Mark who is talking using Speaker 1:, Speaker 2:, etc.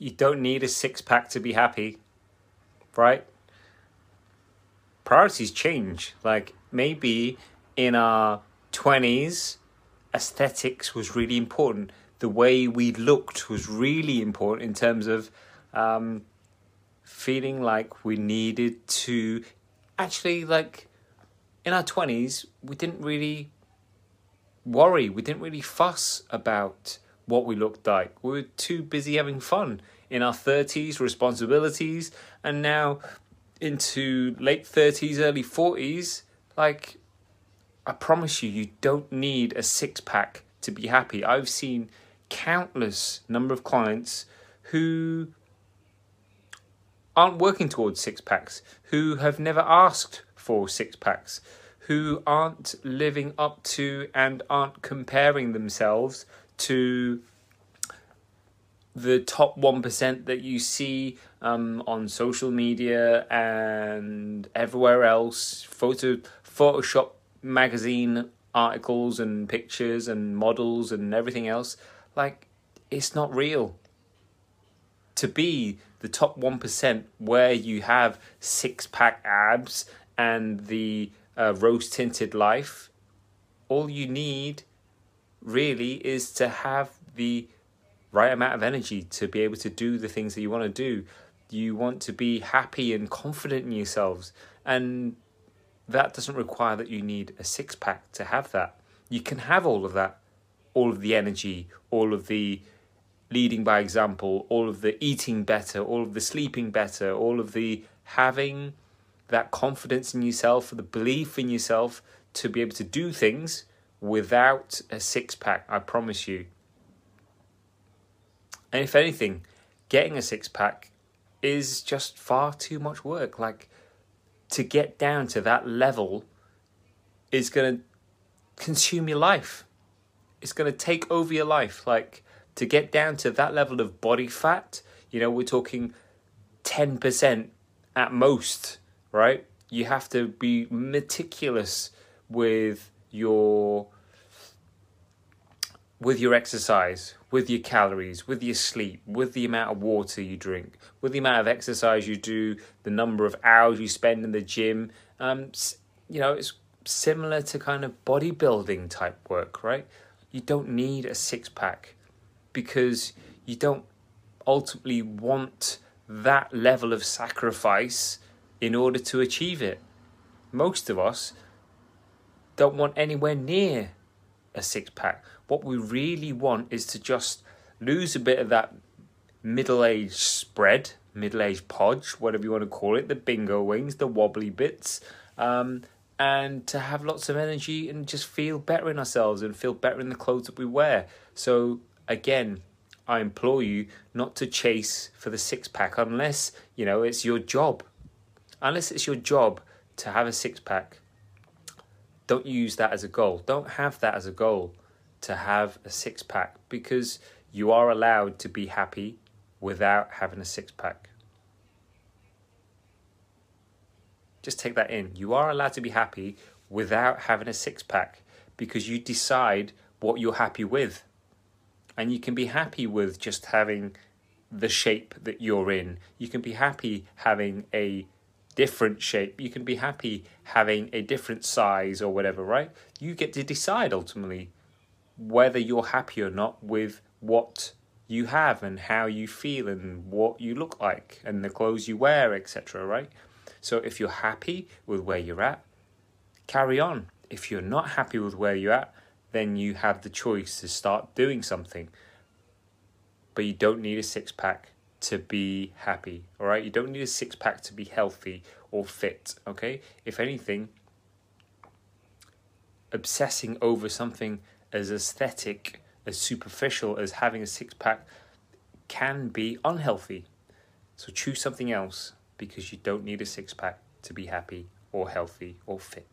Speaker 1: You don't need a six pack to be happy, right? Priorities change. Like maybe in our 20s, aesthetics was really important. The way we looked was really important in terms of um, feeling like we needed to actually, like, in our 20s, we didn't really worry, we didn't really fuss about what we looked like. We were too busy having fun. In our 30s, responsibilities, and now into late 30s, early 40s, like I promise you, you don't need a six pack to be happy. I've seen countless number of clients who aren't working towards six packs, who have never asked for six packs, who aren't living up to and aren't comparing themselves to the top 1% that you see um, on social media and everywhere else. Photo photoshop magazine articles and pictures and models and everything else. Like it's not real. To be the top 1% where you have six pack abs and the uh, rose tinted life all you need really is to have the right amount of energy to be able to do the things that you want to do. You want to be happy and confident in yourselves. And that doesn't require that you need a six pack to have that. You can have all of that, all of the energy, all of the leading by example, all of the eating better, all of the sleeping better, all of the having that confidence in yourself, the belief in yourself to be able to do things without a six pack. I promise you. And if anything, getting a six pack is just far too much work. Like to get down to that level is going to consume your life. It's going to take over your life. Like to get down to that level of body fat, you know, we're talking 10% at most, right? You have to be meticulous with your with your exercise, with your calories, with your sleep, with the amount of water you drink, with the amount of exercise you do, the number of hours you spend in the gym. Um, you know, it's similar to kind of bodybuilding type work, right? You don't need a six pack because you don't ultimately want that level of sacrifice in order to achieve it. Most of us don't want anywhere near a six pack. What we really want is to just lose a bit of that middle aged spread, middle aged podge, whatever you want to call it, the bingo wings, the wobbly bits, um, and to have lots of energy and just feel better in ourselves and feel better in the clothes that we wear. So, again, I implore you not to chase for the six pack unless, you know, it's your job. Unless it's your job to have a six pack don't use that as a goal. Don't have that as a goal to have a six pack because you are allowed to be happy without having a six pack. Just take that in. You are allowed to be happy without having a six pack because you decide what you're happy with. And you can be happy with just having the shape that you're in. You can be happy having a different shape. You can be happy having a different size or whatever, right? You get to decide ultimately whether you're happy or not with what you have and how you feel and what you look like and the clothes you wear, etc., right? So if you're happy with where you're at, carry on. If you're not happy with where you're at, then you have the choice to start doing something. But you don't need a six pack to be happy, all right? You don't need a six pack to be healthy or fit, okay? If anything, obsessing over something as aesthetic, as superficial as having a six pack can be unhealthy. So choose something else because you don't need a six pack to be happy or healthy or fit.